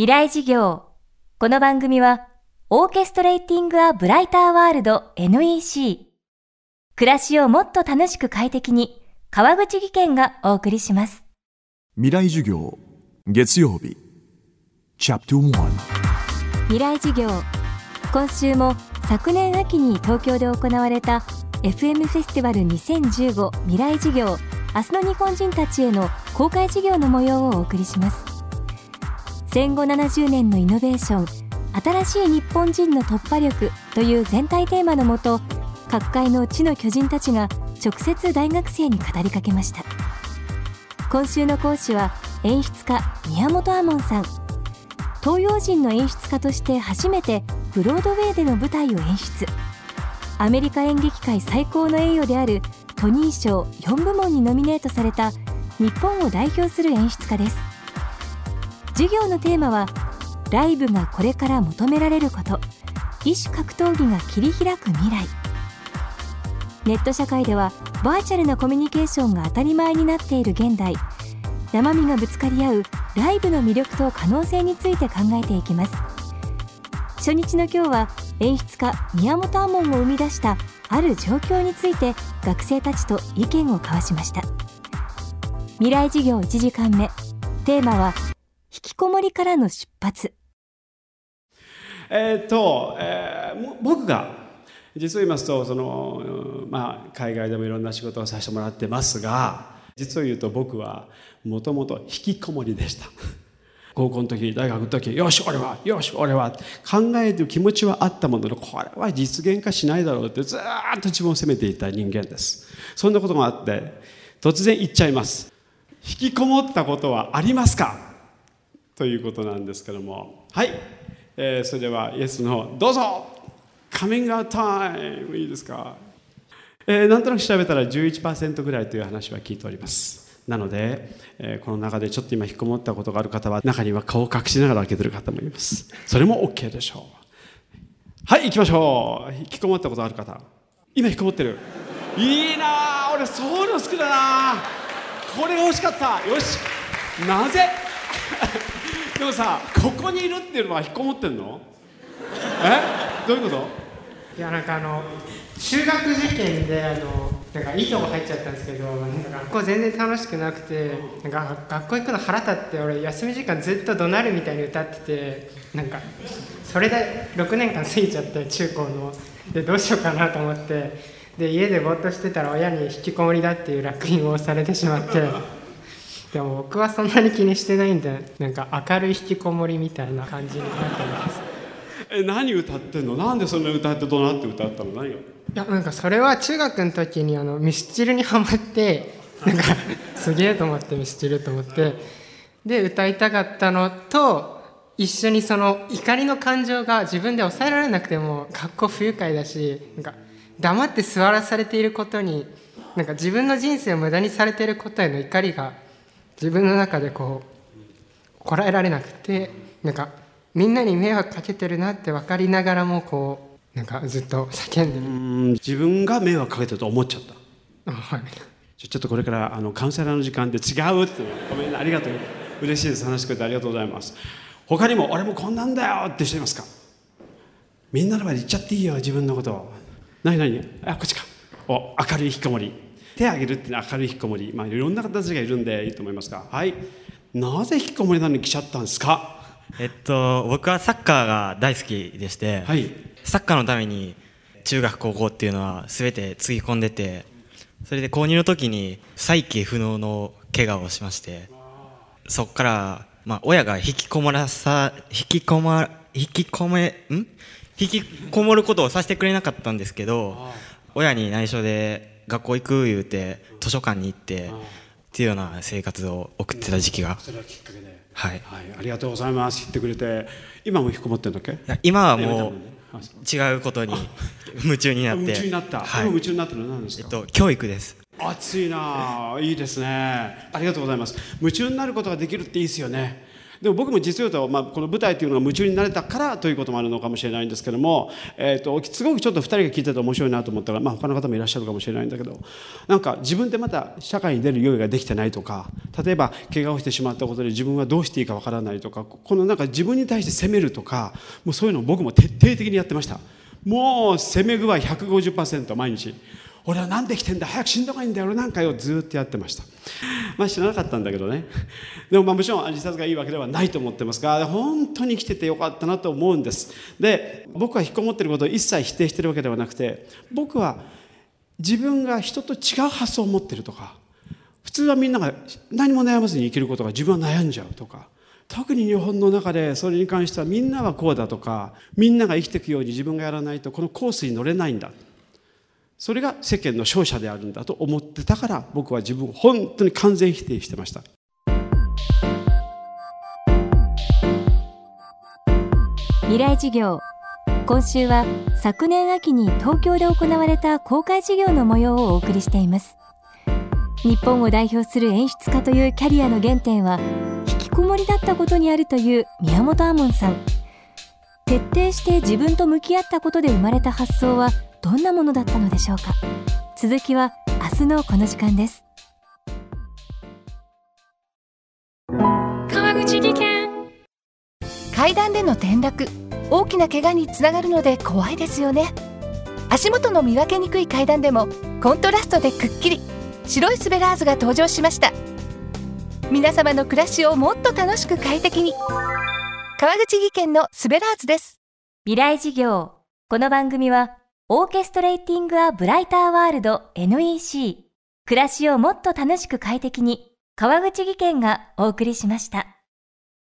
未来事業。この番組は、オーケストレーティング・ア・ブライター・ワールド NEC。暮らしをもっと楽しく快適に、川口義賢がお送りします。未来授業月曜日チャプター1未来事業。今週も昨年秋に東京で行われた FM フェスティバル2015未来事業明日の日本人たちへの公開事業の模様をお送りします戦後70年のイノベーション新しい日本人の突破力という全体テーマのもと各界の地の巨人たちが直接大学生に語りかけました。今週の講師は演出家宮本亞門さん。東洋人の演出家として初めてブロードウェイでの舞台を演出。アメリカ演劇界最高の栄誉であるトニー賞4部門にノミネートされた日本を代表する演出家です。授業のテーマはライブがこれから求められること。異種格闘技が切り開く未来。ネット社会ではバーチャルなコミュニケーションが当たり前になっている現代。生身がぶつかり合うライブの魅力と可能性について考えていきます。初日の今日は演出家宮本亞門を生み出したある状況について学生たちと意見を交わしました。未来授業1時間目。テーマは引きこもりからの出発。えっと、えー僕が実を言いますとその、まあ、海外でもいろんな仕事をさせてもらってますが実を言うと僕はもともと引きこもりでした。高校の時大学の時よし俺はよし俺は考える気持ちはあったもののこれは実現化しないだろうってずっと自分を責めていた人間です。そんなことがあって突然言っちゃいます。引きこもったことはありますか？ということなんですけども。はい、えーそれではイエスのどうぞ。カミングアウトタイム。いいですか、えーなんとなく調べたら11%ぐらいという話は聞いております。なので、えーこの中でちょっと今引きこもったことがある方は中には顔を隠しながら開けてる方もいます。それも OK でしょう。はい行きましょう。引きこもったことある方。今引きこもってる。いいなあ俺そういうの好きだなこれが欲しかった。よし。なぜ？でもさここにいるっていうのは引っこもってんの？え？どういうこと？いやなんかあの中学受験であのなんかいいとこ入っちゃったんですけど学校全然楽しくなくてなんか学校行くの腹立って俺休み時間ずっと怒鳴るみたいに歌っててなんかそれで6年間過ぎちゃって中高の。でどうしようかなと思ってで家でぼーっとしてたら親に引きこもりだっていう烙印をされてしまって。でも僕はそんなに気にしてないんでなんか明るい引きこもりみたいな感じになってます。え何歌ってんの？なんでそんな歌ってどうなって歌ったの？何よいやなんかそれは中学の時にあのミスチルにハマってなんか すげえと思ってミスチルと思ってで歌いたかったのと一緒にその怒りの感情が自分で抑えられなくても学校不愉快だしなんか黙って座らされていることになんか自分の人生を無駄にされていることへの怒りが自分の中でこうこらえられなくてなんかみんなに迷惑かけてるなって分かりながらもこうなんかずっと叫んでる。うん自分が迷惑かけてると思っちゃった。あはい。ちょっとこれからあのカウンセラーの時間で違うってごめんねありがとう。嬉しいです。話してくれてありがとうございます。他にも俺もこんなんだよって人いますか？みんなの前で言っちゃっていいよ自分のことを。何何？あこっちか。お明るい引きこもり手を挙げるって明るい引きこもり。まあいろんな形がいるんでいいと思いますが。はい。なぜ引きこもりなのに来ちゃったんですか？えっと、僕はサッカーが大好きでして、はい。サッカーのために中学高校っていうのは全てつぎ込んでてそれで購入の時に再起不能の怪我をしましてそこから、まあ、親が引きこもらさ引きこま引きこめん？引きこもることをさせてくれなかったんですけど親に内緒で学校行く言うて図書館に行ってっていうような生活を送ってた時期が。それはきっかけで。はい。はい。ありがとうございます。言ってくれて。今も引きこもってるんだっけ？いや今はもうう。違うことに夢中になって。夢中になった、はい。今夢中になってるのは何ですか、えっと教育です。熱いなあ。いいですね。ありがとうございます。夢中になることができるっていいですよねでも僕も実を言うと、まあ、この舞台というのが夢中になれたからということもあるのかもしれないんですけども、えーと、すごくちょっと2人が聞いてて面白いなと思ったら、まあ、他の方もいらっしゃるかもしれないんだけどなんか自分でまた社会に出る用意ができてないとか例えば怪我をしてしまったことで自分はどうしていいかわからないとかこのなんか自分に対して責めるとかもうそういうのを僕も徹底的にやってましたもう責め具合150%毎日。俺は何で来てんだ？早く死んだ方がいいんだよ。俺なんかよずっとやってました。まあ知らなかったんだけどね。でもまあもちろん自殺がいいわけではないと思ってますが本当に生きててよかったなと思うんです。で僕は引っこもってることを一切否定してるわけではなくて僕は自分が人と違う発想を持ってるとか普通はみんなが何も悩まずに生きることが自分は悩んじゃうとか特に日本の中でそれに関してはみんなはこうだとかみんなが生きていくように自分がやらないとこのコースに乗れないんだ。それが世間の勝者であるんだと思ってたから僕は自分を本当に完全否定してました。未来事業。今週は昨年秋に東京で行われた公開事業の模様をお送りしています。日本を代表する演出家というキャリアの原点は引きこもりだったことにあるという宮本亞門さん。徹底して自分と向き合ったことで生まれた発想はどんなものだったのでしょうか？続きは明日のこの時間です。川口技研。階段での転落。大きな怪我につながるので怖いですよね。足元の見分けにくい階段でもコントラストでくっきり。白いスベラーズが登場しました。皆様の暮らしをもっと楽しく快適に。川口技研のスベラーズです。未来事業。この番組はオーケストレーティング・ア・ブライター・ワールド NEC 暮らしをもっと楽しく快適に川口技研がお送りしました。